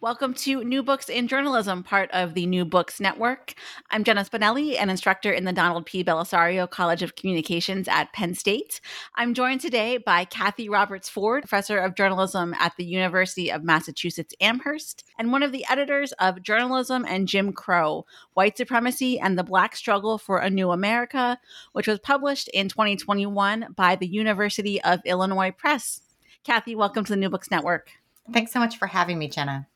Welcome to New Books in Journalism, part of the New Books Network. I'm Jenna Spinelli, an instructor in the Donald P. Bellisario College of Communications at Penn State. I'm joined today by Kathy Roberts Forde, professor of journalism at the University of Massachusetts Amherst, and one of the editors of Journalism and Jim Crow White Supremacy and the Black Struggle for a New America, which was published in 2021 by the University of Illinois Press. Kathy, welcome to the New Books Network. Thanks so much for having me, Jenna.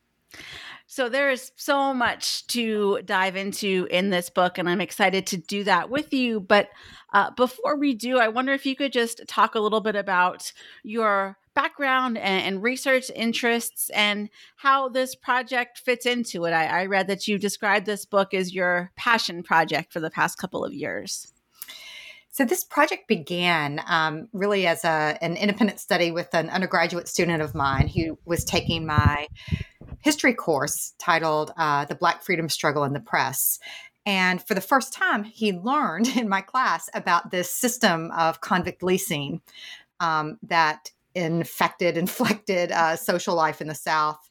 So there is so much to dive into in this book, and I'm excited to do that with you. But uh, before we do, I wonder if you could just talk a little bit about your background and, and research interests and how this project fits into it. I, I read that you described this book as your passion project for the past couple of years. So this project began um, really as a, an independent study with an undergraduate student of mine who was taking my history course titled uh, The Black Freedom Struggle in the Press. And for the first time, he learned in my class about this system of convict leasing um, that infected, inflected uh, social life in the South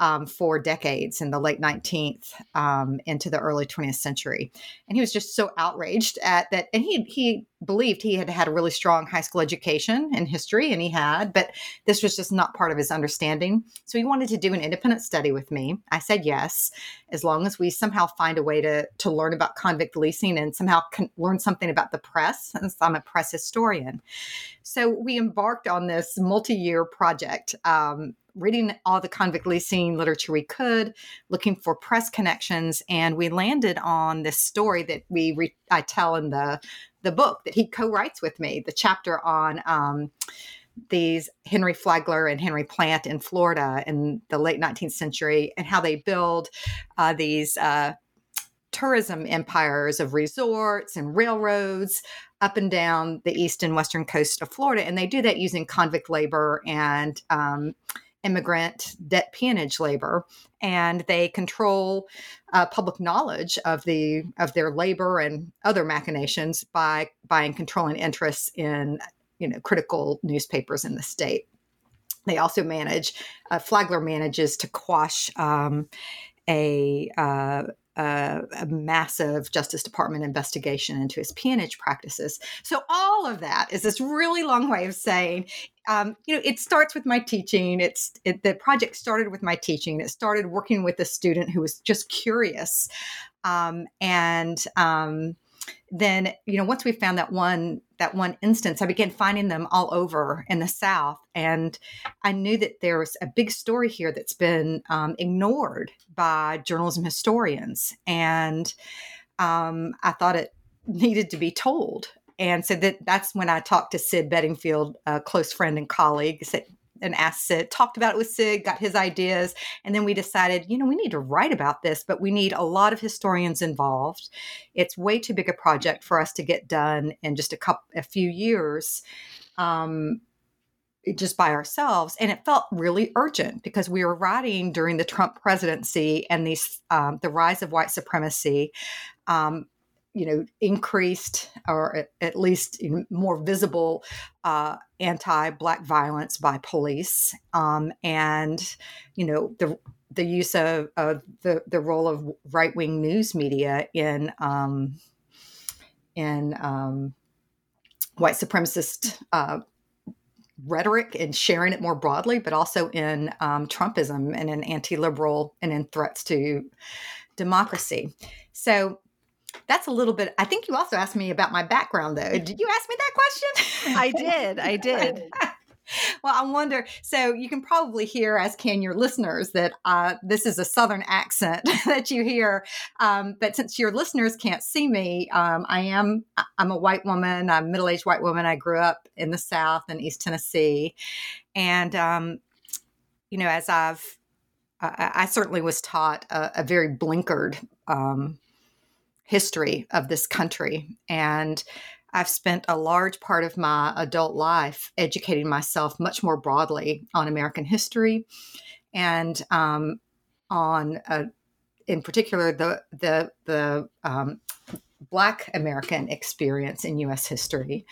um, for decades in the late 19th um, into the early 20th century. And he was just so outraged at that. And he, he believed he had had a really strong high school education in history, and he had, but this was just not part of his understanding. So he wanted to do an independent study with me. I said yes, as long as we somehow find a way to, to learn about convict leasing and somehow con- learn something about the press, since I'm a press historian. So we embarked on this multi year project. Um, reading all the convict leasing literature we could, looking for press connections, and we landed on this story that we re- I tell in the the book that he co-writes with me, the chapter on. Um, these Henry Flagler and Henry Plant in Florida in the late 19th century, and how they build uh, these uh, tourism empires of resorts and railroads up and down the east and western coast of Florida. And they do that using convict labor and um, immigrant debt peonage labor and they control uh, public knowledge of the of their labor and other machinations by buying controlling interests in you know critical newspapers in the state. They also manage uh, flagler manages to quash um, a uh, a, massive Justice Department investigation into his peonage practices. So all of that is this really long way of saying, um, you know, it starts with my teaching. It's it, the project started with my teaching. It started working with a student who was just curious, um, and um, then you know once we found that one that one instance i began finding them all over in the south and i knew that there was a big story here that's been um, ignored by journalism historians and um, i thought it needed to be told. And so that that's when i talked to sid bedingfield a close friend and colleague said and asked Sid, talked about it with Sid, got his ideas, and then we decided, you know, we need to write about this, but we need a lot of historians involved. It's way too big a project for us to get done in just a couple, a few years. Um, just by ourselves and it felt really urgent because we were writing during the trump presidency and these um, the rise of white supremacy um, you know increased or at least more visible uh, anti-black violence by police um, and you know the the use of, of the the role of right-wing news media in um, in um, white supremacist uh, rhetoric and sharing it more broadly, but also in um, Trumpism and in anti-liberal and in threats to democracy. So that's a little bit. I think you also asked me about my background, though. Did you ask me that question? I did. I did. well, I wonder. So you can probably hear, as can your listeners, that uh, this is a Southern accent that you hear. Um, but since your listeners can't see me, um, I am. I'm a white woman. I'm a middle-aged white woman. I grew up in the South in East Tennessee, and um, you know, as I've, I, I certainly was taught a, a very blinkered um, history of this country. And I've spent a large part of my adult life educating myself much more broadly on American history and um, on, uh, in particular, the the the um, Black American experience in U.S. history.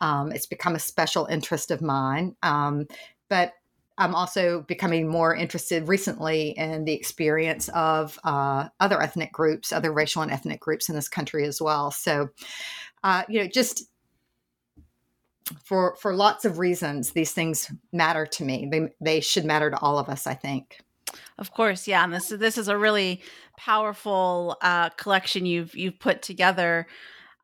Um, it's become a special interest of mine. Um, but I'm also becoming more interested recently in the experience of uh, other ethnic groups, other racial and ethnic groups in this country as well. So, uh, you know, just for for lots of reasons, these things matter to me. They they should matter to all of us, I think. Of course, yeah, and this this is a really powerful uh, collection you've you've put together.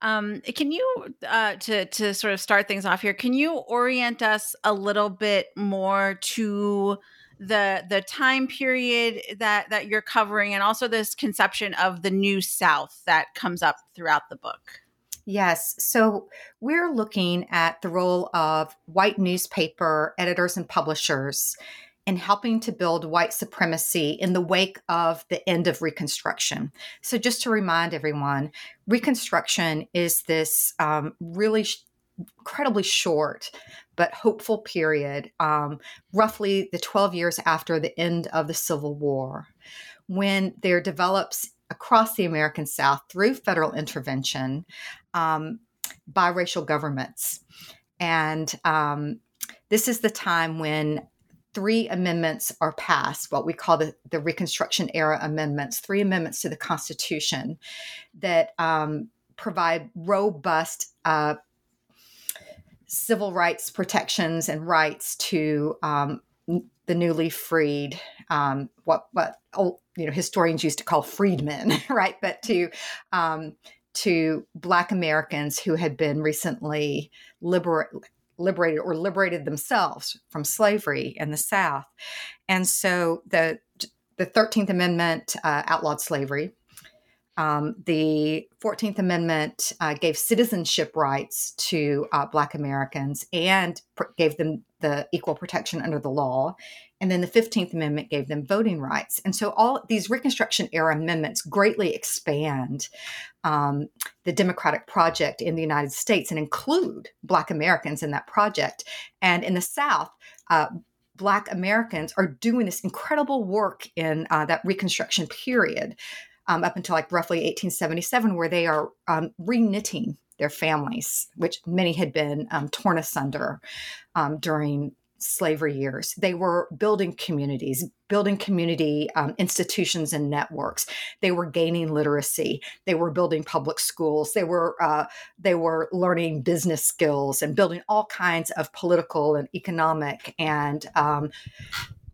Um, can you uh, to to sort of start things off here? Can you orient us a little bit more to the the time period that that you're covering, and also this conception of the new South that comes up throughout the book? Yes. So we're looking at the role of white newspaper editors and publishers in helping to build white supremacy in the wake of the end of Reconstruction. So, just to remind everyone, Reconstruction is this um, really sh- incredibly short but hopeful period, um, roughly the 12 years after the end of the Civil War, when there develops across the American South through federal intervention um, biracial governments. And um, this is the time when three amendments are passed, what we call the, the Reconstruction era amendments, three amendments to the Constitution that um, provide robust uh, civil rights protections and rights to um, the newly freed, um, what what old, you know historians used to call freedmen, right? But to um, to Black Americans who had been recently liberated liberated or liberated themselves from slavery in the South. And so the the 13th Amendment uh, outlawed slavery. Um, the 14th Amendment uh, gave citizenship rights to uh, Black Americans and pr- gave them the equal protection under the law. And then the 15th Amendment gave them voting rights. And so all these Reconstruction era amendments greatly expand um, the democratic project in the United States and include Black Americans in that project. And in the South, uh, Black Americans are doing this incredible work in uh, that Reconstruction period. Um, up until like roughly 1877, where they are um, reknitting their families, which many had been um, torn asunder um, during slavery years. They were building communities, building community um, institutions and networks. They were gaining literacy. They were building public schools. They were uh, they were learning business skills and building all kinds of political and economic and um,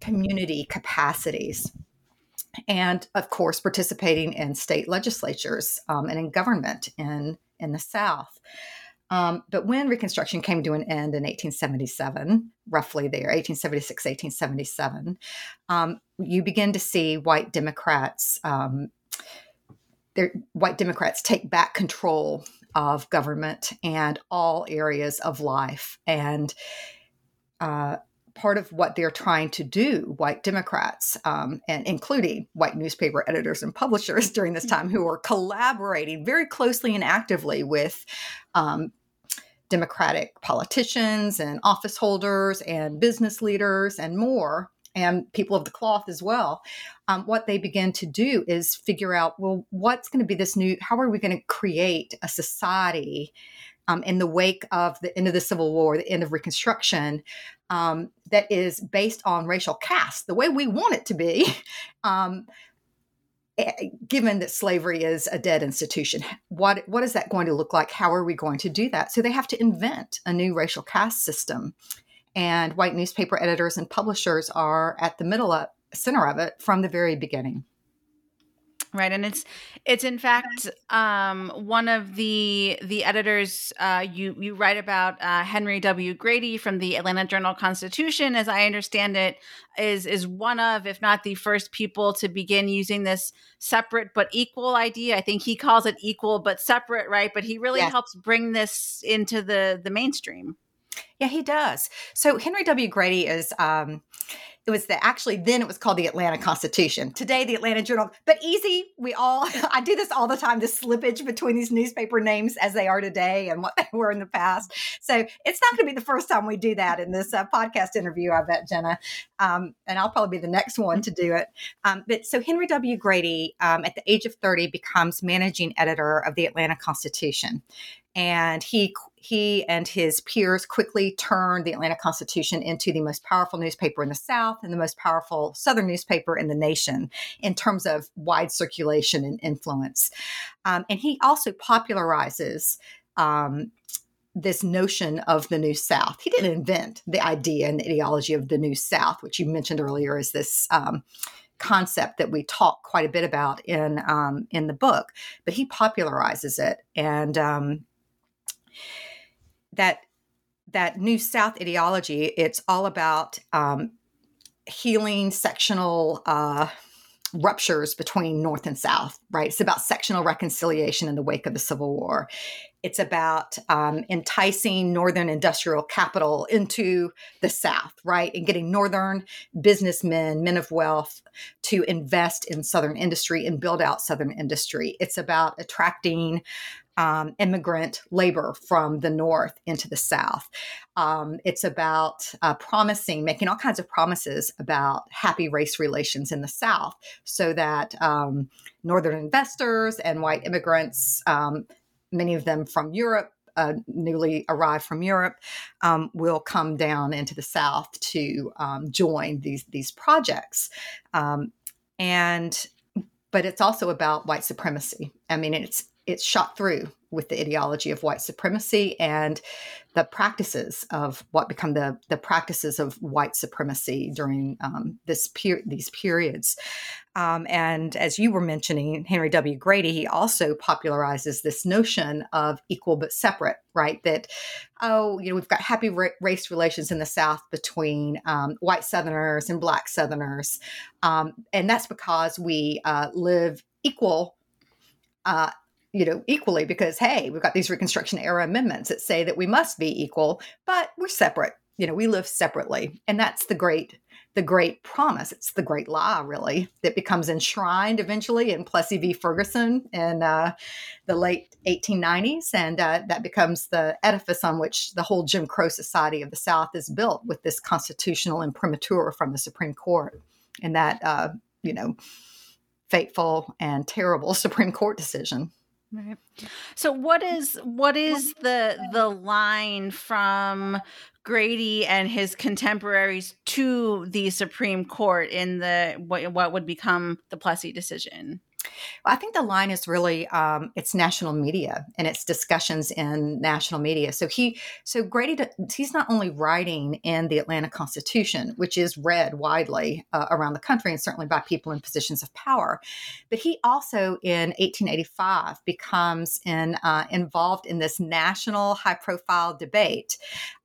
community capacities. And of course, participating in state legislatures um, and in government in in the South. Um, but when Reconstruction came to an end in 1877, roughly there, 1876, 1877, um, you begin to see white Democrats, um, white Democrats take back control of government and all areas of life. And uh, part of what they're trying to do, white Democrats, um, and including white newspaper editors and publishers during this time, who are collaborating very closely and actively with um, Democratic politicians and office holders and business leaders and more, and people of the cloth as well. Um, what they begin to do is figure out well, what's going to be this new, how are we going to create a society um, in the wake of the end of the Civil War, the end of Reconstruction, um, that is based on racial caste, the way we want it to be, um, Eh, given that slavery is a dead institution what what is that going to look like? How are we going to do that? So they have to invent a new racial caste system and white newspaper editors and publishers are at the middle of center of it from the very beginning right? And it's it's in fact um, one of the the editors uh, you you write about uh, henry w. Grady from the atlanta journal constitution as i understand it is is one of if not the first people to begin using this separate but equal idea. I think he calls it equal but separate right? But he really yes. helps bring this into the the mainstream. Yeah he does. So henry w. Grady is um it was the actually then it was called the Atlanta Constitution. Today, the Atlanta Journal. But easy, we all I do this all the time. The slippage between these newspaper names as they are today and what they were in the past. So it's not going to be the first time we do that in this uh, podcast interview. I bet Jenna, um, and I'll probably be the next one to do it. Um, but so Henry W. Grady, um, at the age of thirty, becomes managing editor of the Atlanta Constitution and he he and his peers quickly turned the Atlanta Constitution into the most powerful newspaper in the South and the most powerful Southern newspaper in the nation in terms of wide circulation and influence. Um, and he also popularizes um, this notion of the New South. He didn't invent the idea and the ideology of the New South, which you mentioned earlier is this. Um, concept that we talk quite a bit about in um, in the book, but he popularizes it, and um, that that new South ideology. It's all about um, healing sectional uh, ruptures between North and South. Right? It's about sectional reconciliation in the wake of the Civil War. It's about um, enticing Northern industrial capital into the South, right? And getting Northern businessmen, men of wealth, to invest in Southern industry and build out Southern industry. It's about attracting um, immigrant labor from the North into the South. Um, it's about uh, promising, making all kinds of promises about happy race relations in the South so that um, Northern investors and white immigrants um, many of them from Europe, uh, newly arrived from Europe, um, will come down into the South to um, join these these projects, um, and but it's also about white supremacy. I mean, it's it's shot through with the ideology of white supremacy and the practices of what become the the practices of white supremacy during um, this per- these periods. Um, and as you were mentioning, Henry W. Grady, he also popularizes this notion of equal but separate, right? That oh, you know, we've got happy ra- race relations in the South between um, white Southerners and Black Southerners, um, and that's because we uh, live equal uh, you know, equally because hey, we've got these Reconstruction era amendments that say that we must be equal, but we're separate. You know, we live separately, and that's the great the great promise. It's the great law, really, that becomes enshrined eventually in Plessy v. Ferguson in uh, the late 1890s. And uh, that becomes the edifice on which the whole Jim Crow Society of the South is built with this constitutional imprimatur from the Supreme Court. And that, uh, you know, fateful and terrible Supreme Court decision. Right. So what mm. is what is the the line from Grady and his contemporaries to the Supreme Court in the what, what would become the Plessy decision? I think the line is really um, it's national media and it's discussions in national media. So he, so Grady, he's not only writing in the Atlanta Constitution, which is read widely uh, around the country and certainly by people in positions of power, but he also in 1885 becomes in, uh, involved in this national high-profile debate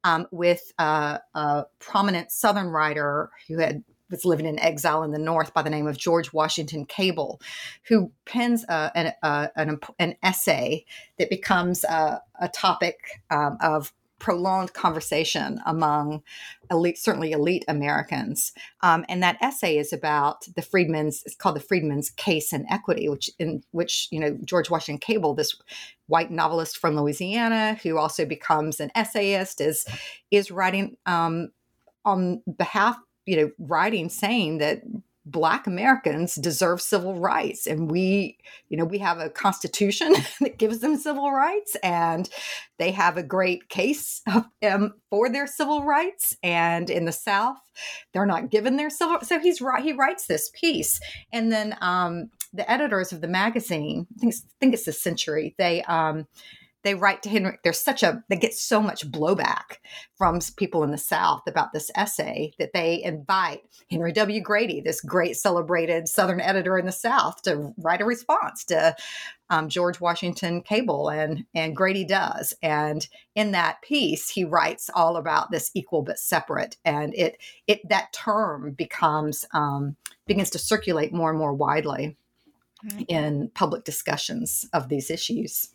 um, with uh, a prominent Southern writer who had was living in exile in the North by the name of George Washington Cable, who pens uh, an, uh, an, an, essay that becomes a, a topic um, of prolonged conversation among elite, certainly elite Americans. Um, and that essay is about the Freedmen's, it's called the Freedmen's Case in Equity, which in which, you know, George Washington Cable, this white novelist from Louisiana, who also becomes an essayist, is is writing um, on behalf you know, writing saying that black americans deserve civil rights. And we you know we have a constitution that gives them civil rights and they have a great case um, for their civil rights. And in the south they're not given their civil so he's right he writes this piece. And then um, the editors of the magazine i think, I think it's the century they um, they write to Henry. There's such a they get so much blowback from people in the South about this essay that they invite Henry W. Grady, this great celebrated Southern editor in the South, to write a response to um, George Washington Cable, and and Grady does. And in that piece, he writes all about this equal but separate, and it it that term becomes um, begins to circulate more and more widely in public discussions of these issues.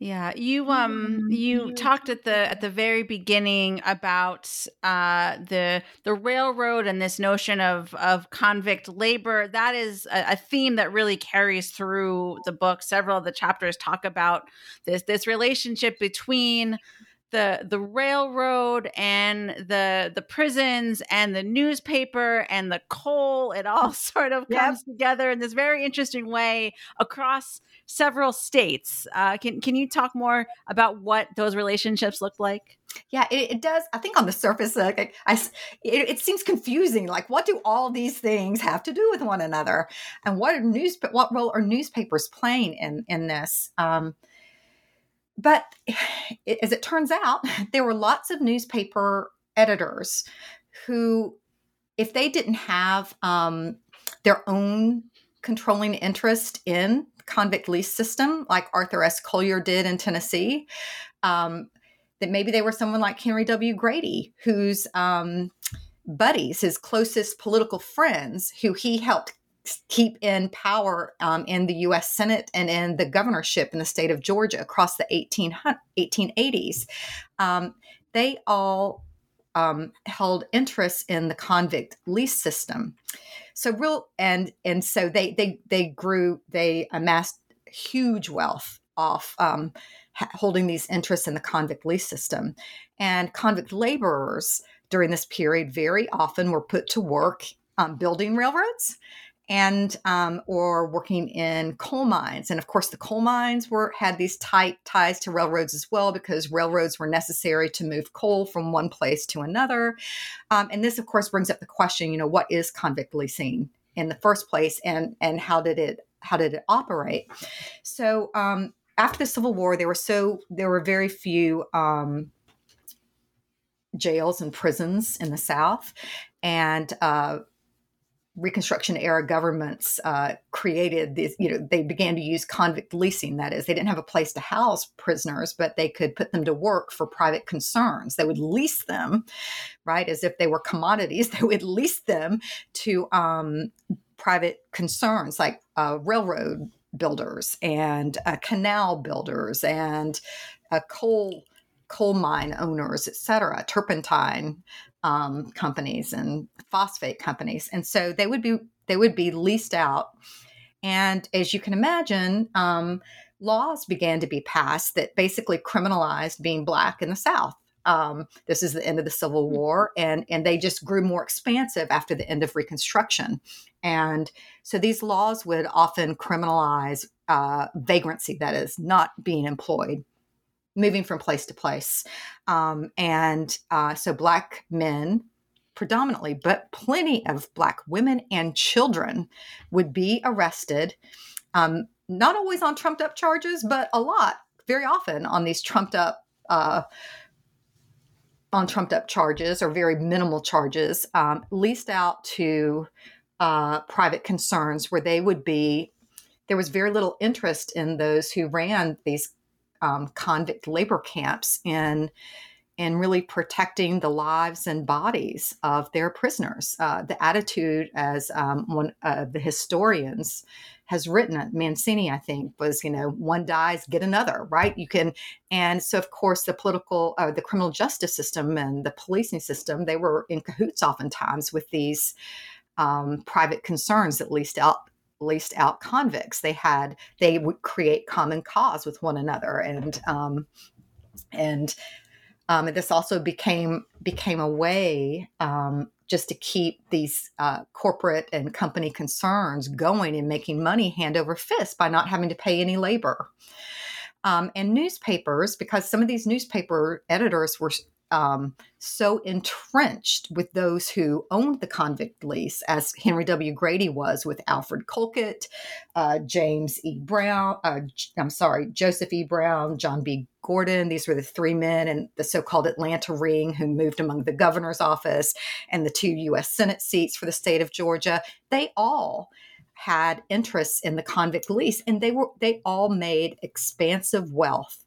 Yeah, you um you talked at the at the very beginning about uh the the railroad and this notion of of convict labor. That is a, a, theme that really carries through the book. Several of the chapters talk about this this relationship between the the railroad and the the prisons and the newspaper and the coal it all sort of comes together in this very interesting way across several states. Uh, can can you talk more about what those relationships look like? Yeah it, it does. I think on the surface like I, it, it, seems confusing like what do all these things have to do with one another? And what are news what role are newspapers playing in in this? Um, but as it turns out, there were lots of newspaper editors who, if they didn't have um, their own controlling interest in convict lease system, like Arthur S. Colyar did in Tennessee, um, that maybe they were someone like Henry W. Grady, whose um, buddies, his closest political friends, who he helped keep in power um, in the US Senate and in the governorship in the state of Georgia across the 18, 1880s. Um, they all um, held interest in the convict lease system. So real and and so they they they grew they amassed huge wealth off um, holding these interests in the convict lease system, and convict laborers during this period very often were put to work um, building railroads and um, or working in coal mines and of course the coal mines were had these tight ties to railroads as well because railroads were necessary to move coal from one place to another. Um, and this of course brings up the question you know what is convict leasing in the first place and and how did it how did it operate? So um, after the civil war there were so there were very few um, jails and prisons in the south and uh, Reconstruction era governments uh, created this, you know, they began to use convict leasing. That is, they didn't have a place to house prisoners, but they could put them to work for private concerns. They would lease them, right, as if they were commodities. They would lease them to um, private concerns like uh, railroad builders and uh, canal builders and uh, coal coal mine owners, et cetera, turpentine um, companies and phosphate companies, and so they would be they would be leased out. And as you can imagine, um, laws began to be passed that basically criminalized being black in the South. Um, this is the end of the Civil hmm. War, and and they just grew more expansive after the end of Reconstruction, and so these laws would often criminalize uh, vagrancy, that is, not being employed moving from place to place. Um, and uh, so black men predominantly, but plenty of black women and children would be arrested, um, not always on trumped up charges, but a lot, very often on these trumped up. Uh, on trumped up charges or very minimal charges, um, leased out to uh, private concerns where they would be. There was very little interest in those who ran these um, convict labor camps in in really protecting the lives and bodies of their prisoners. Uh, the attitude, as um, one of the historians has written, Mancini, I think, was you know one dies, get another, right? You can, and so of course the political, uh, the criminal justice system and the policing system, they were in cahoots oftentimes with these um, private concerns, at least out leased out convicts. They had they would create common cause with one another, and um, and um, this also became became a way um, just to keep these uh, corporate and company concerns going and making money hand over fist by not having to pay any labor. Um, and newspapers, because some of these newspaper editors were um, so entrenched with those who owned the convict lease, as Henry W. Grady was with Alfred Colquitt, uh, James E. Brown, uh, I'm sorry, Joseph E. Brown, John B. Gordon. These were the three men in the so called Atlanta Ring who moved among the governor's office and the two U.S. Senate seats for the state of Georgia. They all had interests in the convict lease and they were they all made expansive wealth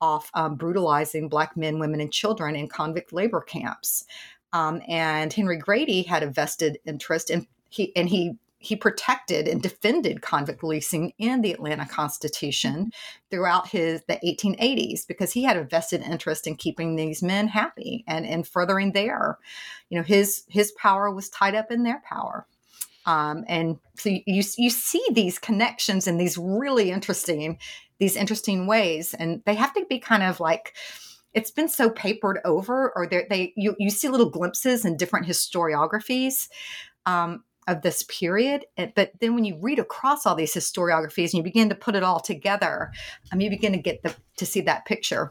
off um, brutalizing Black men, women, and children in convict labor camps. Um, and Henry Grady had a vested interest in he and he he protected and defended convict leasing in the Atlanta Constitution throughout his the 1880s because he had a vested interest in keeping these men happy and and furthering their, you know, his his power was tied up in their power. Um, and so you you see these connections and these really interesting these interesting ways, and they have to be kind of like it's been so papered over, or they you you see little glimpses in different historiographies. Um, of this period. But then when you read across all these historiographies and you begin to put it all together, um, you begin to get the to see that picture.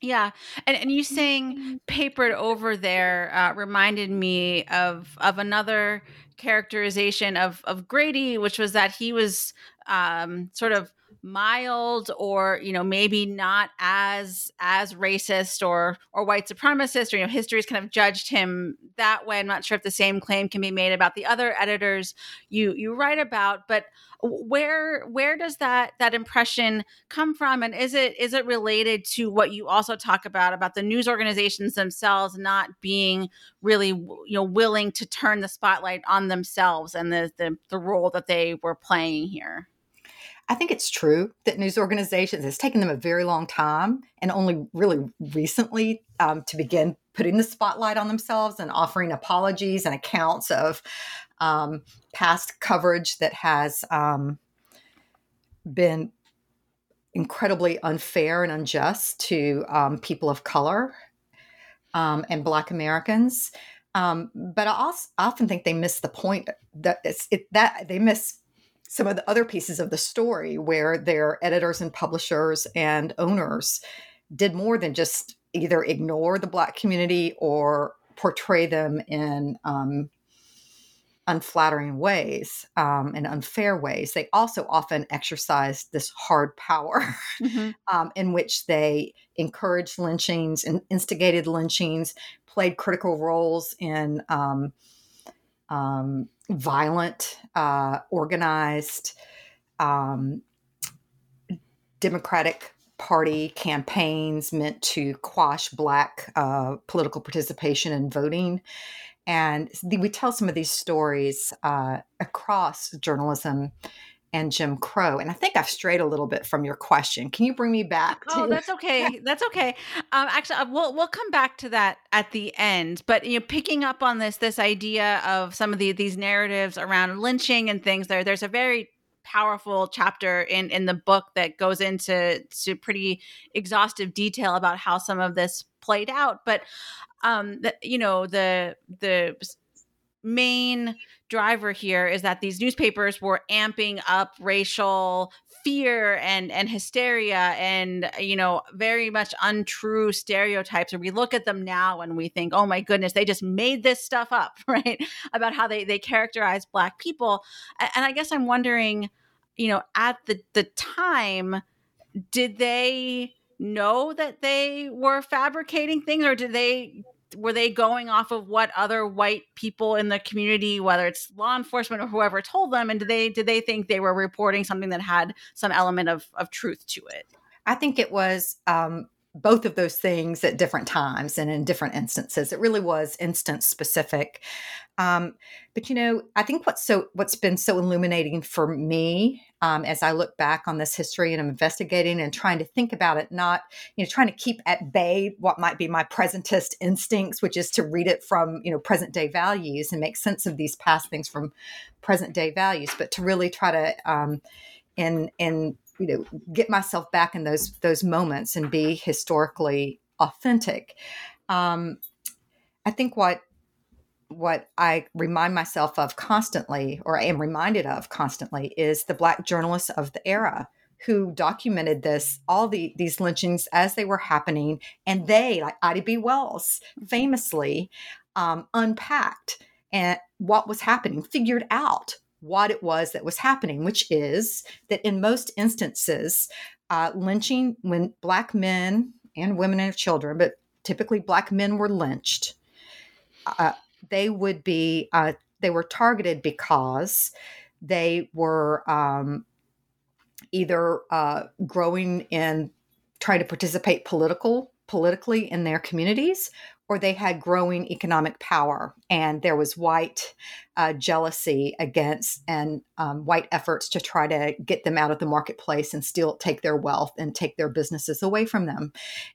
Yeah, and and you saying papered over there uh, reminded me of of another characterization of of Grady, which was that he was um, sort of mild or you know maybe not as as racist or or white supremacist or you know history's kind of judged him that way. I'm not sure if the same claim can be made about the other editors you you write about but where where does that that impression come from? And is it is it related to what you also talk about about the news organizations themselves not being really you know willing to turn the spotlight on themselves and the the, the role that they were playing here I think it's true that news organizations, it's taken them a very long time and only really recently um, to begin putting the spotlight on themselves and offering apologies and accounts of um, past coverage that has um, been incredibly unfair and unjust to um, people of color um, and Black Americans. Um, but I also often think they miss the point that it, that they miss some of the other pieces of the story where their editors and publishers and owners did more than just either ignore the black community or portray them in um, unflattering ways um, and unfair ways. They also often exercised this hard power mm-hmm. um, in which they encouraged lynchings and instigated lynchings, played critical roles in um, um violent, uh, organized, um, Democratic Party campaigns meant to quash Black uh, political participation and voting. And we tell some of these stories uh, across journalism and Jim Crow. And I think I've strayed a little bit from your question. Can you bring me back? To- oh, that's okay. That's okay. Um, actually, uh, we'll we'll come back to that at the end. But you know, picking up on this this idea of some of the these narratives around lynching and things. There, there's a very powerful chapter in in the book that goes into to pretty exhaustive detail about how some of this played out. But um, the, you know, the the main driver here is that these newspapers were amping up racial fear and and hysteria and you know very much untrue stereotypes. And we look at them now and we think oh my goodness they just made this stuff up right about how they they characterize black people. And i guess i'm wondering you know at the the time did they know that they were fabricating things or did they were they going off of what other white people in the community whether it's law enforcement or whoever told them? And did they did they think they were reporting something that had some element of of truth to it? I think it was um, both of those things at different times and in different instances. It really was instance specific. Um, but you know i think what's so what's been so illuminating for me um, as I look back on this history and I'm investigating and trying to think about it, not, you know, trying to keep at bay what might be my presentist instincts, which is to read it from, you know, present day values and make sense of these past things from present day values, but to really try to, um, and, and, you know, get myself back in those, those moments and be historically authentic. Um, I think what what I remind myself of constantly, or I am reminded of constantly, is the Black journalists of the era who documented this, all the these lynchings as they were happening, and they, like Ida B. Wells, famously um, unpacked and what was happening, figured out what it was that was happening, which is that in most instances, uh, lynching when black men and women and children, but typically black men were lynched. Uh, they would be uh, they were targeted because they were um, either uh, growing in trying to participate political politically in their communities or they had growing economic power and there was white uh, jealousy against and um, white efforts to try to get them out of the marketplace and still take their wealth and take their businesses away from them.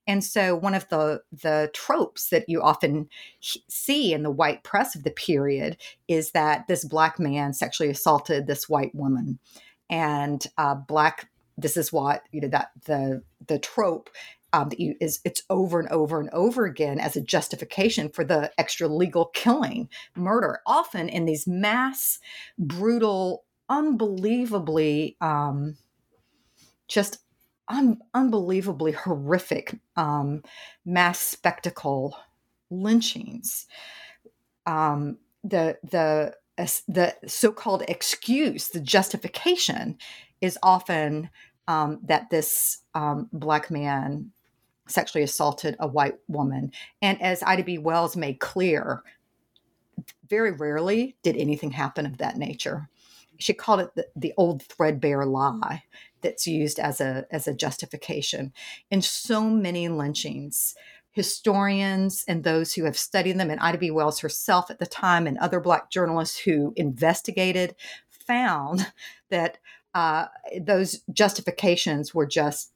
And so one of the the tropes that you often see in the white press of the period is that this black man sexually assaulted this white woman. And uh, black this is what you know that the the trope um, that you is it's over and over and over again as a justification for the extra legal killing, murder, often in these mass, brutal, unbelievably, um, just un- unbelievably horrific um, mass spectacle lynchings. Um, the the the so-called excuse, the justification, is often um, that this um, black man sexually assaulted a white woman. And as Ida B. Wells made clear, very rarely did anything happen of that nature. She called it the, the old threadbare lie that's used as a as a justification in so many lynchings historians and those who have studied them, and Ida B. Wells herself at the time, and other Black journalists who investigated, found that uh, those justifications were just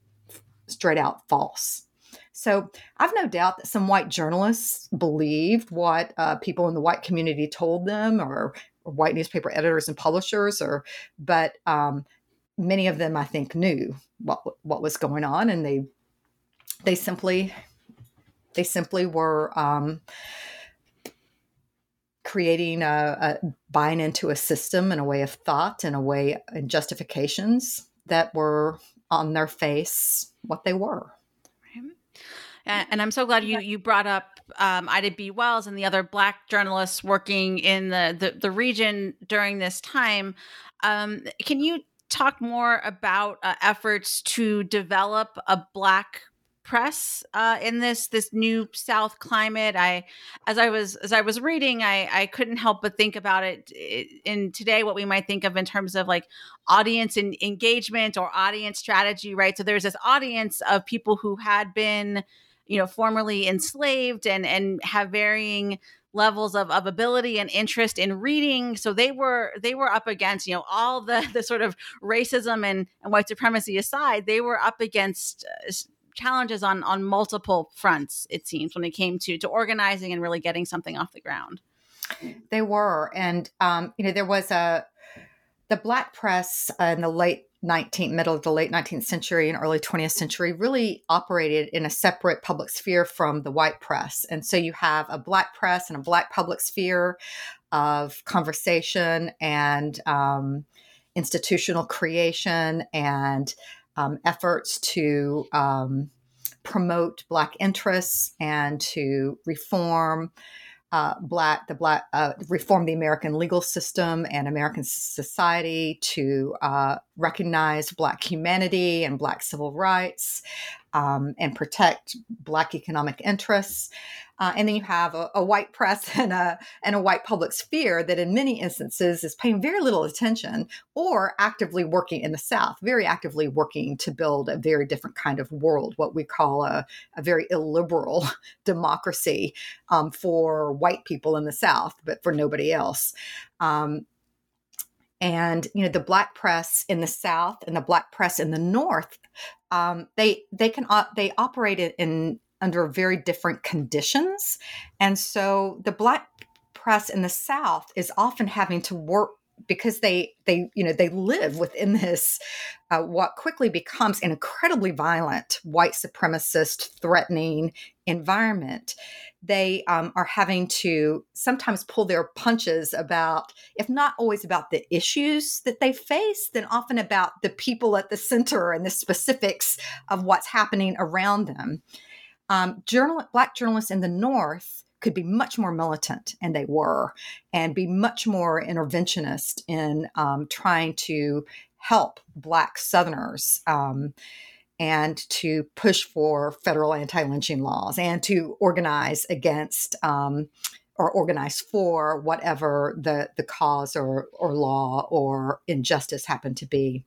straight out false. So I've no doubt that some white journalists believed what uh, people in the white community told them, or, or, white newspaper editors and publishers, or but um, many of them, I think, knew what what was going on, and they they simply they simply were um, creating a, a, buying into a system and a way of thought and a way and justifications that were on their face what they were. And I'm so glad you you brought up um, Ida B. Wells and the other Black journalists working in the the, the region during this time. Um, can you talk more about uh, efforts to develop a Black press uh, in this this new South climate. I, as I was as I was reading, I I couldn't help but think about it in today what we might think of in terms of like audience and engagement or audience strategy, right? So there's this audience of people who had been, you know, formerly enslaved and and have varying levels of, of ability and interest in reading so they were they were up against you know all the the sort of racism and, and white supremacy aside they were up against uh, challenges on on multiple fronts it seems when it came to to organizing and really getting something off the ground. They were and um, you know there was a the black press in the late 19th middle of the late 19th century and early 20th century really operated in a separate public sphere from the white press. And so you have a black press and a black public sphere of conversation and um, institutional creation and um, efforts to um, promote Black interests and to reform uh, Black the Black uh, reform the American legal system and American society to uh, recognize Black humanity and Black civil rights um, and protect Black economic interests. Uh, and then you have a, a, white press and a and a white public sphere that, in many instances, is paying very little attention or actively working in the South, very actively working to build a very different kind of world, what we call a, a very illiberal democracy um, for white people in the South, but for nobody else. Um, and you know the black press in the south and the black press in the north um, they they can they operate in under very different conditions. And so the black press in the South is often having to work because they they you know they live within this uh, what quickly becomes an incredibly violent white supremacist threatening environment. They um, are having to sometimes pull their punches about if not always about the issues that they face then often about the people at the center and the specifics of what's happening around them. Um, journal- black journalists in the North could be much more militant, and they were, and be much more interventionist in um, trying to help Black Southerners. Um, and to push for federal anti lynching laws and to organize against um, or organize for whatever the, the cause or, or law or injustice happened to be.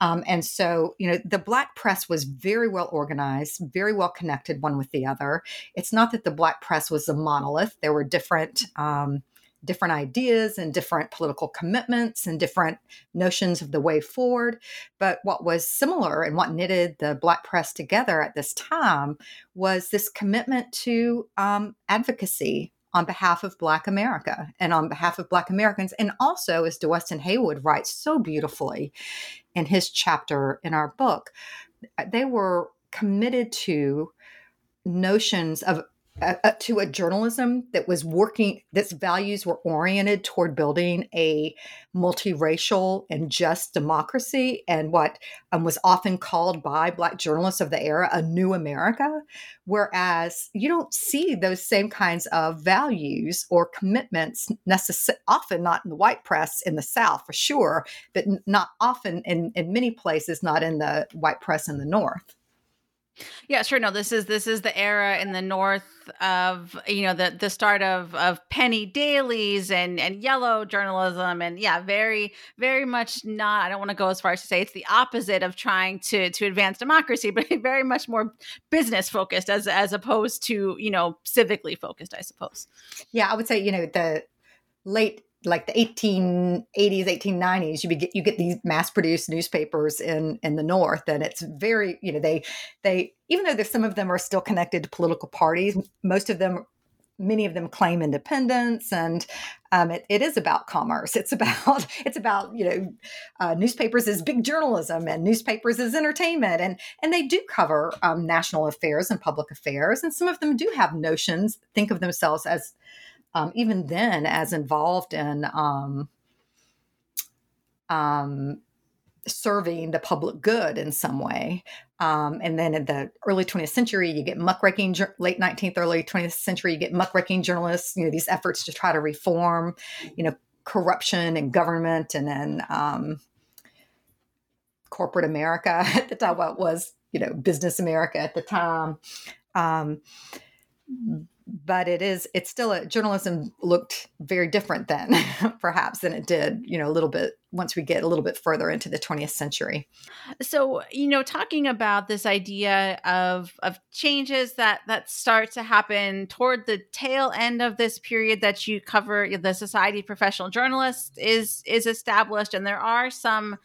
Um, and so, you know, the Black press was very well organized, very well connected one with the other. It's not that the Black press was a monolith. There were different um, different ideas and different political commitments and different notions of the way forward. But what was similar and what knitted the Black press together at this time was this commitment to um, advocacy on behalf of Black America and on behalf of Black Americans. And also, as D'Weston Haywood writes so beautifully in his chapter in our book, they were committed to notions of uh, uh, to a journalism that was working that's values were oriented toward building a multiracial and just democracy and what um, was often called by black journalists of the era a new america. Whereas you don't see those same kinds of values or commitments often not in the white press in the south for sure but not often in, in many places not in the white press in the north yeah, sure. No, this is this is the era in the north of you know the the start of of penny dailies and and yellow journalism and yeah, very very much not. I don't want to go as far as to say it's the opposite of trying to to advance democracy, but very much more business focused as as opposed to you know civically focused, I suppose. Yeah, I would say you know the late like the 1880s 1890s you get you get these mass produced newspapers in in the north and it's very you know they they even though some of them are still connected to political parties most of them many of them claim independence and um, it, it is about commerce. It's about it's about you know uh, newspapers is big journalism and newspapers is entertainment and and they do cover um, national affairs and public affairs and some of them do have notions think of themselves as um, even then as involved in um, um, serving the public good in some way. Um, and then in the early 20th century, you get muckraking, late 19th, early 20th century, you get muckraking journalists, you know, these efforts to try to reform, you know, corruption and government and then um, corporate America at the time, what was, you know, business America at the time. But it is it's still a journalism looked very different then perhaps than it did you know a little bit once we get a little bit further into the 20th century. So you know talking about this idea of of changes that that start to happen toward the tail end of this period that you cover the society of professional journalists is is established and there are some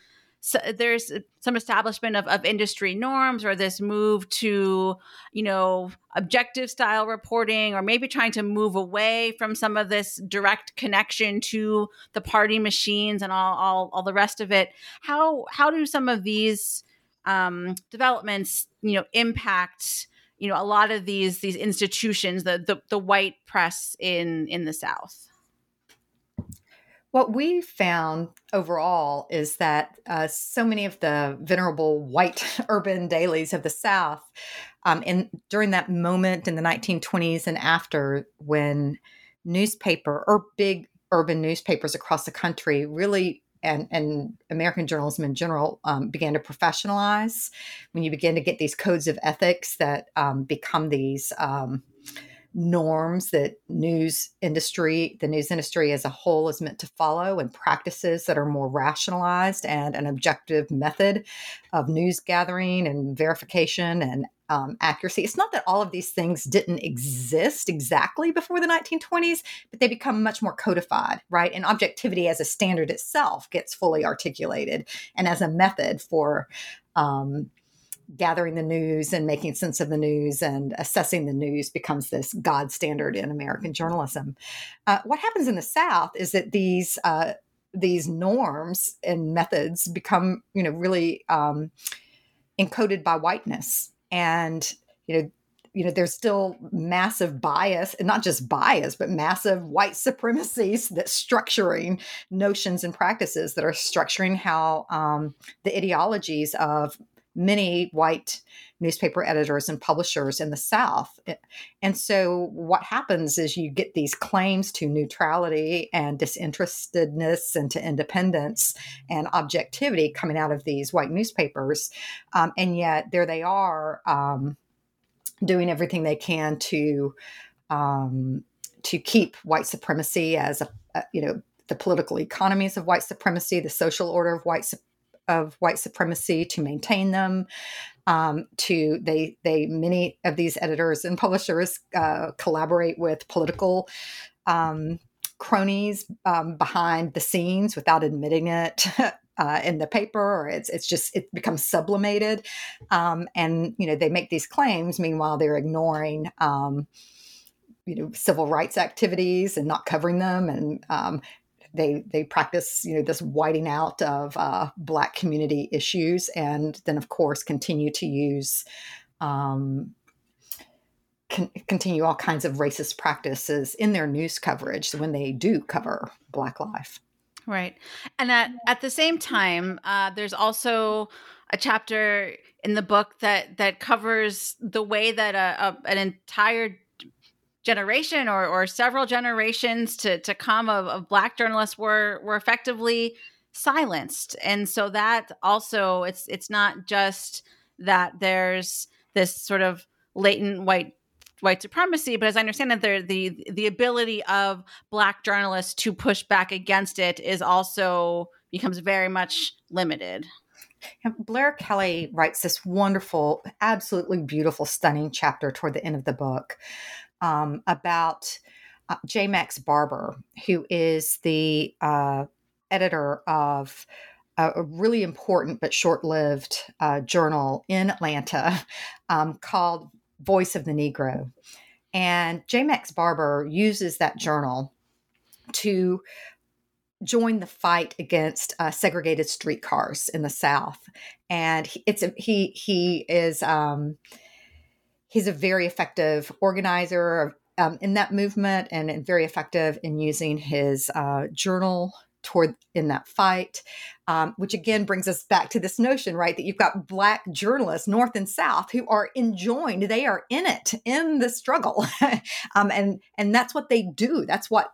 so there's some establishment of, of industry norms or this move to you know objective style reporting or maybe trying to move away from some of this direct connection to the party machines and all all, all the rest of it. How how do some of these um, developments you know impact you know a lot of these these institutions the, the the white press in in the south what we found overall is that uh, so many of the venerable white urban dailies of the South, um, in during that moment in the 1920s and after, when newspaper or big urban newspapers across the country really and, and American journalism in general um, began to professionalize, when you begin to get these codes of ethics that um, become these um, norms that news industry the news industry as a whole is meant to follow and practices that are more rationalized and an objective method of news gathering and verification and um, accuracy. It's not that all of these things didn't exist exactly before the 1920s but they become much more codified right? And objectivity as a standard itself gets fully articulated and as a method for um, gathering the news and making sense of the news and assessing the news becomes this god standard in American journalism. Uh, what happens in the South is that these uh, these norms and methods become, you know, really um, encoded by whiteness, and you know. You know, there's still massive bias, and not just bias, but massive white supremacies that structuring notions and practices that are structuring how um, the ideologies of many white newspaper editors and publishers in the South. And so, what happens is you get these claims to neutrality and disinterestedness and to independence and objectivity coming out of these white newspapers. Um, and yet, there they are um, doing everything they can to. Um, to keep white supremacy as a, a, you know the political economies of white supremacy, the social order of white of white supremacy to maintain them. Um, to they they many of these editors and publishers uh, collaborate with political um, cronies um, behind the scenes without admitting it. Uh, in the paper, or it's it's just it becomes sublimated, um, and you know they make these claims. Meanwhile, they're ignoring um, you know civil rights activities and not covering them and um, they they practice you know this whiting out of uh, black community issues and then of course continue to use um, con- continue all kinds of racist practices in their news coverage when they do cover Black life. Right. And at, at the same time, uh, there's also a chapter in the book that that covers the way that a, a an entire generation or, or several generations to, to come of, of black journalists were were effectively silenced and so that also it's it's not just that there's this sort of latent white white supremacy, but as I understand it, the the the ability of black journalists to push back against it is also becomes very much limited. Blair Kelly writes this wonderful, absolutely beautiful, stunning chapter toward the end of the book um, about uh, J. Max Barber, who is the uh, editor of a, really important but short lived uh, journal in Atlanta um, called Voice of the Negro. And J. Max Barber uses that journal to join the fight against uh, segregated streetcars in the South. And he, it's a, he he is um, he's a very effective organizer um, in that movement and very effective in using his uh, journal toward in that fight, um, which again brings us back to this notion, right, that you've got black journalists, North and South, who are enjoined. They are in it, in the struggle, um, and and that's what they do. That's what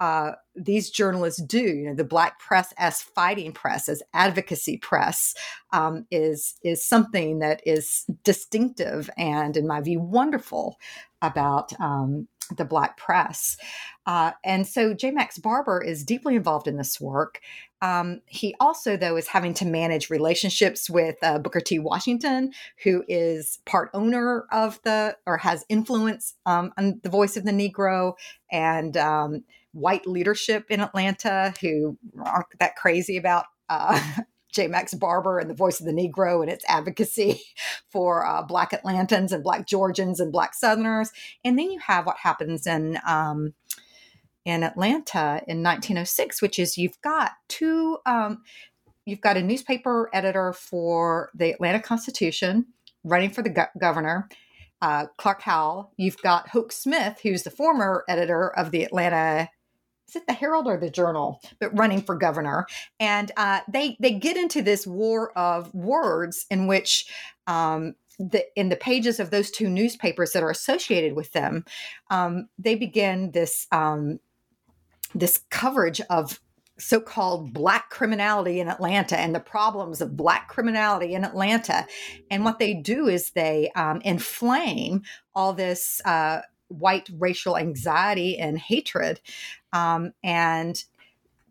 uh, these journalists do. You know, the black press as fighting press, as advocacy press, um, is is something that is distinctive and, in my view, wonderful about um, the black press. Uh, and so J. Max Barber is deeply involved in this work. Um, he also, though, is having to manage relationships with uh, Booker T. Washington, who is part owner of the or has influence um, on the voice of the Negro, and um, white leadership in Atlanta who aren't that crazy about. Uh, J. Max Barber and the Voice of the Negro and its advocacy for uh, Black Atlantans and Black Georgians and Black Southerners. And then you have what happens in um, in Atlanta in 1906, which is you've got two, um, you've got a newspaper editor for the Atlanta Constitution running for the go- governor, uh, Clark Howell. You've got Hoke Smith, who's the former editor of the Atlanta is it the Herald or the Journal, but running for governor, and uh, they they get into this war of words in which. Um, the, in the pages of those two newspapers that are associated with them, um, they begin this um, this coverage of so-called black criminality in Atlanta and the problems of black criminality in Atlanta. And what they do is they um, inflame all this uh, white racial anxiety and hatred. Um, and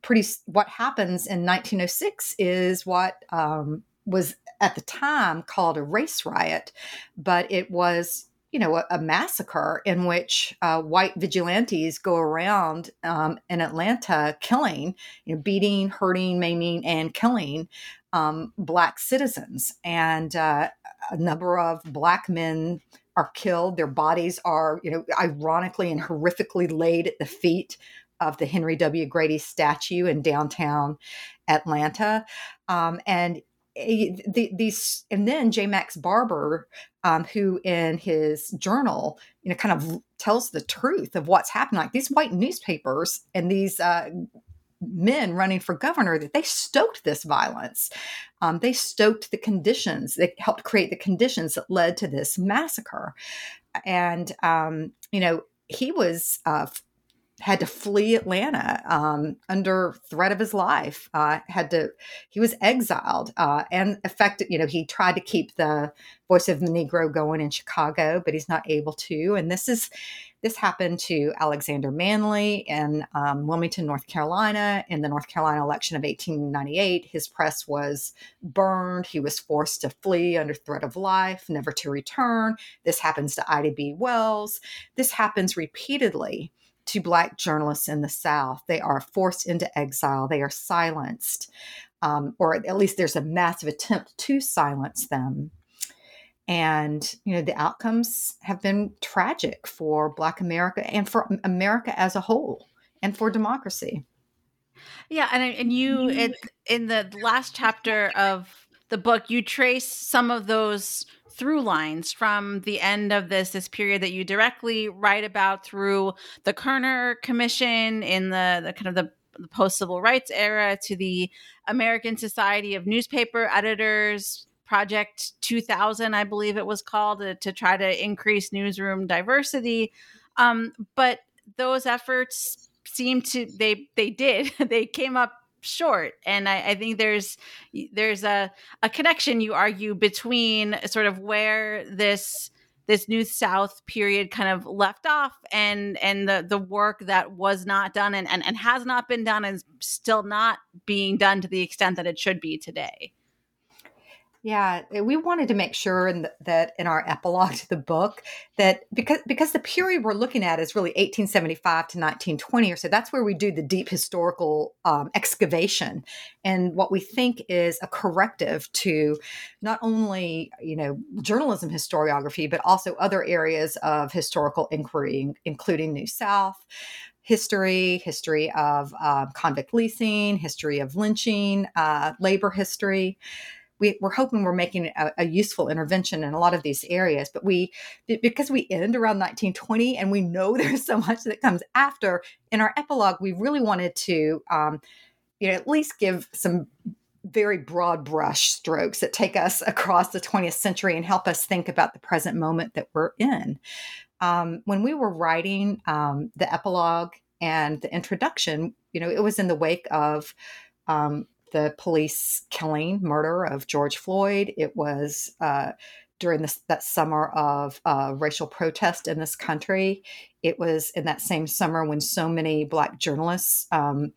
pretty, what happens in 1906 is what um, was at the time called a race riot, but it was you know, a, a massacre in which uh, white vigilantes go around um, in Atlanta killing, you know, beating, hurting, maiming, and killing um, black citizens. And uh, a number of black men are killed. Their bodies are, you know, ironically and horrifically laid at the feet of the Henry W. Grady statue in downtown Atlanta. Um, and the, these, and then J. Max Barber, um, who in his journal, you know, kind of tells the truth of what's happening. Like these white newspapers and these uh, men running for governor that they stoked this violence. Um, they stoked the conditions. They helped create the conditions that led to this massacre. And um, you know, he was uh, had to flee Atlanta um, under threat of his life. Uh, had to, he was exiled uh, and affected. You know, he tried to keep the voice of the Negro going in Chicago, but he's not able to. And this is this happened to Alexander Manly in um, Wilmington, North Carolina, in the North Carolina election of 1898. His press was burned. He was forced to flee under threat of life, never to return. This happens to Ida B. Wells. This happens repeatedly to Black journalists in the South. They are forced into exile, they are silenced, um, or at least there's a massive attempt to silence them. And, you know, the outcomes have been tragic for Black America and for America as a whole and for democracy. Yeah. And, and you, mm-hmm. it, in the last chapter of the book, you trace some of those through lines from the end of this this period that you directly write about through the Kerner Commission in the, the kind of the, the post civil rights era to the American Society of Newspaper Editors Project 2000, I believe it was called, to, to try to increase newsroom diversity. Um, but those efforts seem to they they did. They came up short. And I, I, think there's there's a, a connection you argue between sort of where this this new south period kind of left off and and the the work that was not done and, and, and has not been done and still not being done to the extent that it should be today yeah, eh, we wanted to make sure in the, that in our epilogue to the book that because because the period we're looking at is really 1875 to 1920 or so. That's where we do the deep historical um, excavation, and what we think is a corrective to not only you know journalism historiography but also other areas of historical inquiry, including New South history, history of uh, convict leasing, history of lynching, uh, labor history we, are hoping we're making a, a, useful intervention in a lot of these areas. But we, because we end around 1920 and we know there's so much that comes after, in our epilogue, we really wanted to, um, you know, at least give some very broad brush strokes that take us across the 20th century and help us think about the present moment that we're in. Um, when we were writing um, the epilogue and the introduction, you know, it was in the wake of um, the police killing, murder of George Floyd. It was uh, during this, that summer of uh, racial protest in this country. It was in that same summer when so many Black journalists um,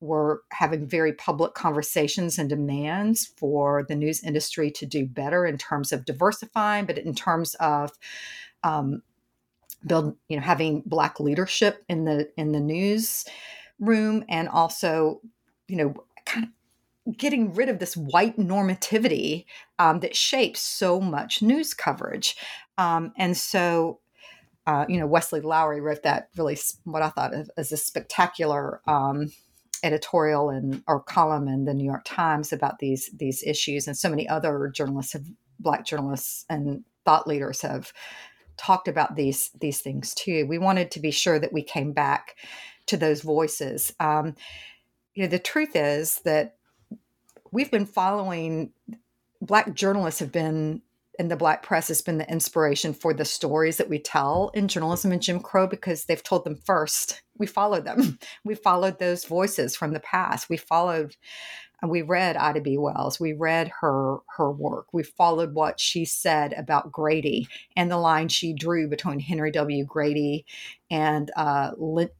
were having very public conversations and demands for the news industry to do better in terms of diversifying, but in terms of um, build, you know, having Black leadership in the in the news room, and also, you know, getting rid of this white normativity um, that shapes so much news coverage. Um, and so, uh, you know, Wesley Lowery wrote that really what I thought as a spectacular um, editorial and or column in the New York Times about these these issues, and so many other journalists have, black journalists and thought leaders have talked about these these things too. We wanted to be sure that we came back to those voices. Um, you know, the truth is that we've been following black journalists have been and the black press has been the inspiration for the stories that we tell in journalism and Jim Crow because they've told them first. We followed them. We followed those voices from the past. We followed and we read Ida B. Wells. We read her her work. We followed what she said about Grady and the line she drew between Henry W. Grady and uh,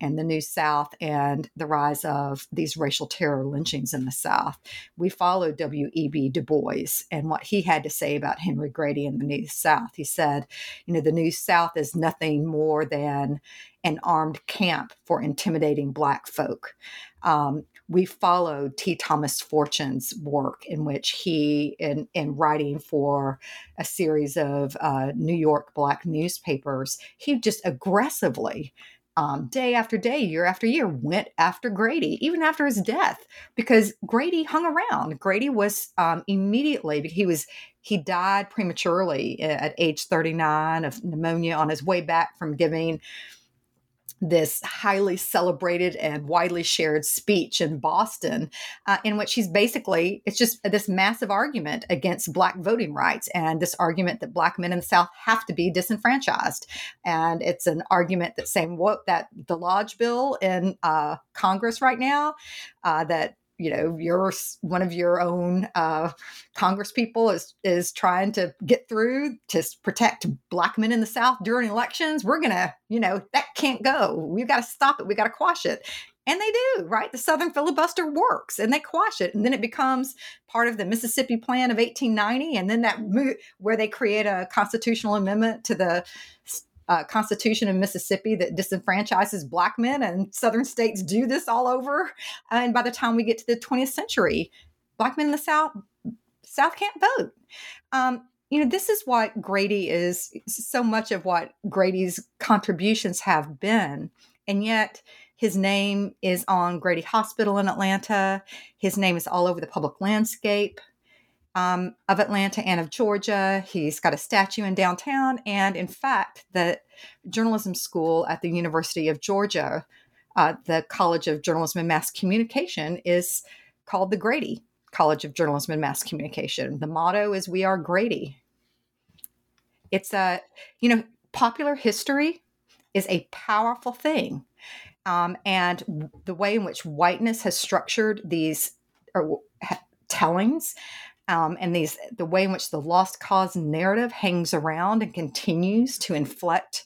and the New South and the rise of these racial terror lynchings in the South. We followed W. E. B. Du Bois and what he had to say about Henry Grady and the New South. He said, you know, the New South is nothing more than an armed camp for intimidating Black folk. Um, we followed T. Thomas Fortune's work, in which he, in, in writing for a series of uh, New York Black newspapers, he just aggressively, um, day after day, year after year, went after Grady, even after his death, because Grady hung around. Grady was um, immediately, he was he died prematurely at age 39 of pneumonia on his way back from giving this highly celebrated and widely shared speech in Boston, uh, in which he's basically, it's just this massive argument against Black voting rights and this argument that Black men in the South have to be disenfranchised. And it's an argument that saying what that the Lodge bill in uh, Congress right now, uh, that you know your one of your own uh, congress people is is trying to get through to protect black men in the south during elections we're gonna you know that can't go. We've got to stop it. We got to quash it. And they do right? The southern filibuster works and they quash it and then it becomes part of the mississippi plan of 1890 and then that where they create a constitutional amendment to the uh, constitution in Mississippi that disenfranchises black men, and southern states do this all over. And by the time we get to the 20th century, black men in the South South can't vote. Um, you know, this is what Grady is so much of what Grady's contributions have been. And yet, his name is on Grady Hospital in Atlanta. His name is all over the public landscape. Um, of Atlanta and of Georgia. He's got a statue in downtown. And in fact, the journalism school at the University of Georgia, uh, the College of Journalism and Mass Communication, is called the Grady College of Journalism and Mass Communication. The motto is We Are Grady. It's a, you know, popular history is a powerful thing. Um, and the way in which whiteness has structured these or, tellings um, and these the way in which the lost cause narrative hangs around and continues to inflect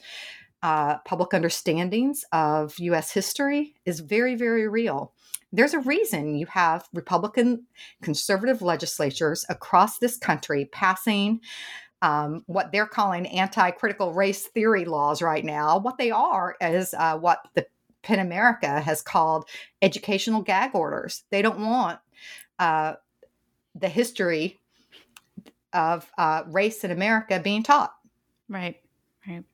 uh, public understandings of U.S. history is very, very real. There's a reason you have Republican conservative legislatures across this country passing um, what they're calling anti critical race theory laws right now. What they are is uh, what the PEN America has called educational gag orders. They don't want uh, the history of uh, race in America being taught. Right, right.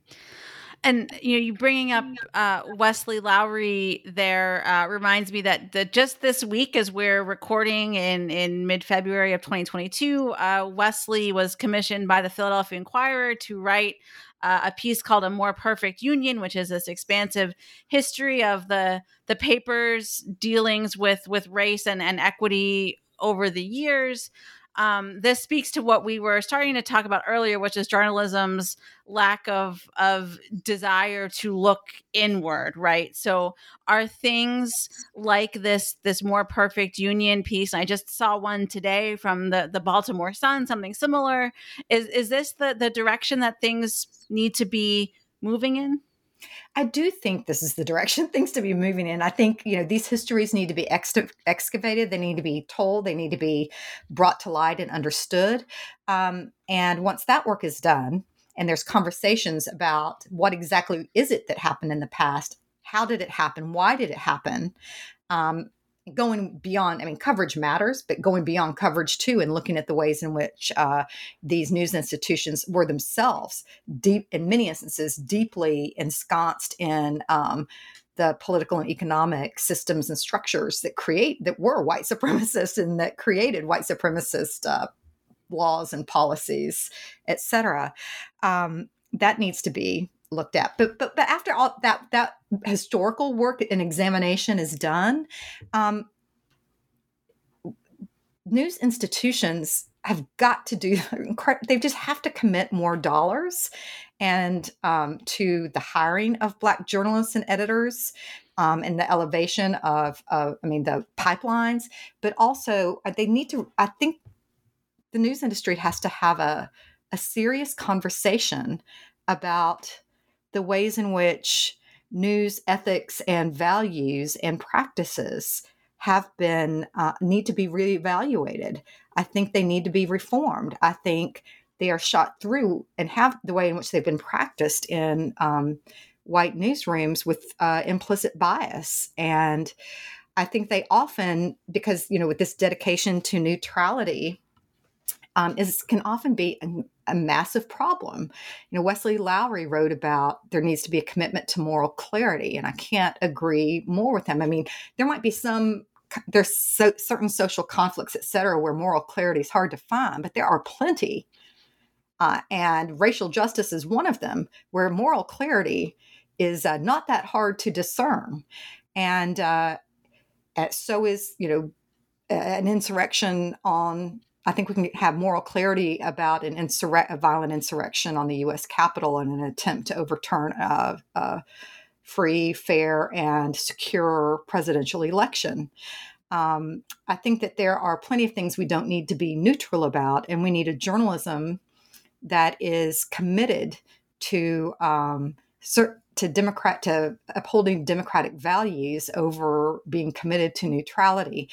And you know, you bringing up uh, Wesley Lowery there uh, reminds me that the, just this week, as we're recording in in mid February of 2022, uh, Wesley was commissioned by the Philadelphia Inquirer to write uh, a piece called "A More Perfect Union," which is this expansive history of the the paper's dealings with with race and, and equity over the years. Um, this speaks to what we were starting to talk about earlier, which is journalism's lack of of desire to look inward, right? So, are things like this this more perfect union piece? I just saw one today from the the Baltimore Sun, something similar. Is is this the the direction that things need to be moving in? I do think this is the direction things to be moving in. I think, you know, these histories need to be ex- excavated, they need to be told, they need to be brought to light and understood. Um, and once that work is done, and there's conversations about what exactly is it that happened in the past, how did it happen, why did it happen, um, going beyond, I mean, coverage matters, but going beyond coverage too, and looking at the ways in which uh, these news institutions were themselves deep, in many instances, deeply ensconced in um, the political and economic systems and structures that create that were white supremacists and that created white supremacist uh, laws and policies, et cetera. Um, that needs to be looked at. But but but after all that that historical work and examination is done, um, news institutions have got to do they just have to commit more dollars and um, to the hiring of black journalists and editors um, and the elevation of, of i mean the pipelines but also uh, they need to i think the news industry has to have a, a serious conversation about the ways in which news ethics and values and practices have been uh, need to be reevaluated. I think they need to be reformed. I think they are shot through and have the way in which they've been practiced in um, white newsrooms with uh, implicit bias and. I think they often, because you know, with this dedication to neutrality, um, is can often be a, a, massive problem. You know, Wesley Lowery wrote about there needs to be a commitment to moral clarity, and I can't agree more with him. I mean, there might be some there's so, certain social conflicts, et cetera, where moral clarity is hard to find, but there are plenty. Uh, and racial justice is one of them, where moral clarity is uh, not that hard to discern. And uh, so is, you know, an insurrection on I think we can have moral clarity about an insurre- a violent insurrection on the U.S. Capitol and an attempt to overturn a, a free, fair, and secure presidential election. Um, I think that there are plenty of things we don't need to be neutral about, and we need a journalism that is committed to um, to democrat to upholding democratic values over being committed to neutrality.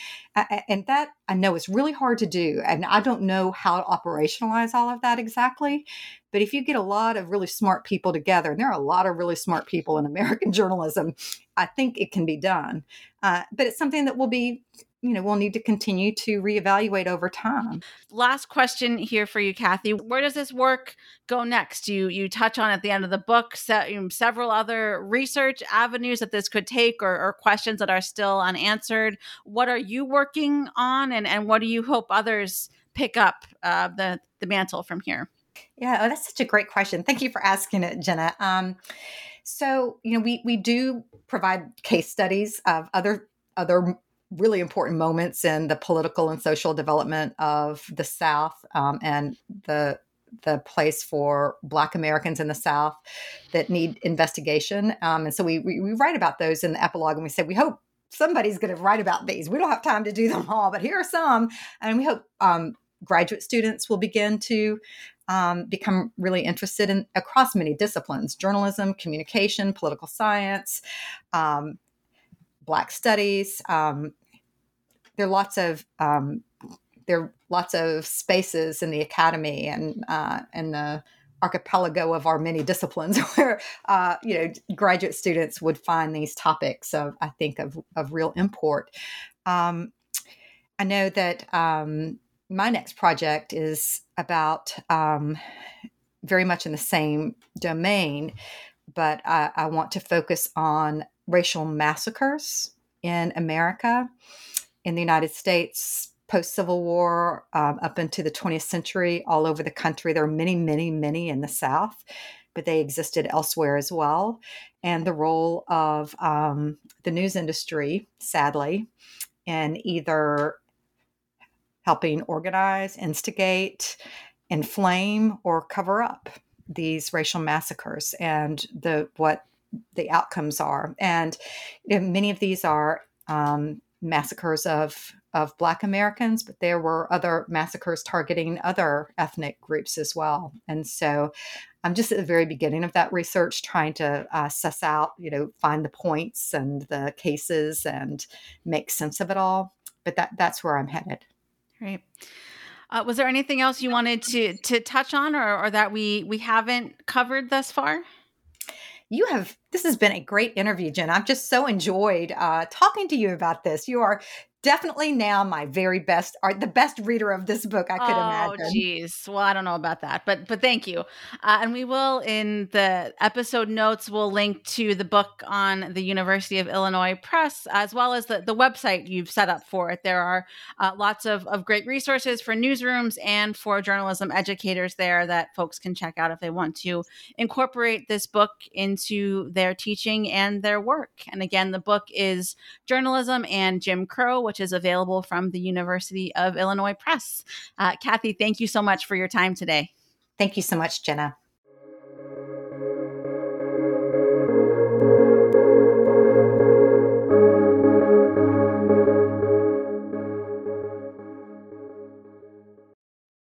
And that i know is really hard to do and i don't know how to operationalize all of that exactly but if you get a lot of really smart people together and there are a lot of really smart people in american journalism i think it can be done. Uh, but it's something that will be you know we'll need to continue to reevaluate over time last question here for you kathy where does this work go next you you touch on at the end of the book se- several other research avenues that this could take or, or, questions that are still unanswered what are you working on and and what do you hope others pick up uh, the the mantle from here? Yeah, oh, that's such a great question. Thank you for asking it, Jenna. Um, so, you know, we we do provide case studies of other other really important moments in the political and social development of the South um, and the the place for Black Americans in the South that need investigation. Um, and so we, we, we write about those in the epilogue, and we say we hope somebody's going to write about these. We don't have time to do them all, but here are some, and we hope um, graduate students will begin to um, become really interested in across many disciplines: journalism, communication, political science. Um, Black studies. Um, there are lots of um, there are lots of spaces in the academy and uh, and the archipelago of our many disciplines where uh, you know graduate students would find these topics of I think of of real import. Um, I know that um, my next project is about um, very much in the same domain, but I, I want to focus on racial massacres in America, in the United States, post Civil War, um, up into the 20th century, all over the country. There are many, many, many in the South, but they existed elsewhere as well. And the role of um, the news industry, sadly, in either helping organize, instigate, inflame, or cover up these racial massacres and the what the outcomes are. And you know, many of these are um, massacres of of Black Americans, but there were other massacres targeting other ethnic groups as well. And so, I'm just at the very beginning of that research, trying to uh, suss out, you know, find the points and the cases and make sense of it all. But that that's where I'm headed. Right. Uh, was there anything else you wanted to to touch on, or, or that we we haven't covered thus far? You have this has been a great interview jen. I've just so enjoyed uh, talking to you about this. You are definitely now my very best art the best reader of this book i could oh, imagine. oh geez. Well i don't know about that but but thank you. Uh, and we will in the episode notes we'll link to the book on the university of illinois press as well as the, the website you've set up for it. There are uh, lots of, of great resources for newsrooms and for journalism educators there that folks can check out if they want to incorporate this book into their teaching and their work. And again the book is journalism and jim crow which is available from the University of Illinois Press. Uh, Kathy, thank you so much for your time today. Thank you so much, Jenna.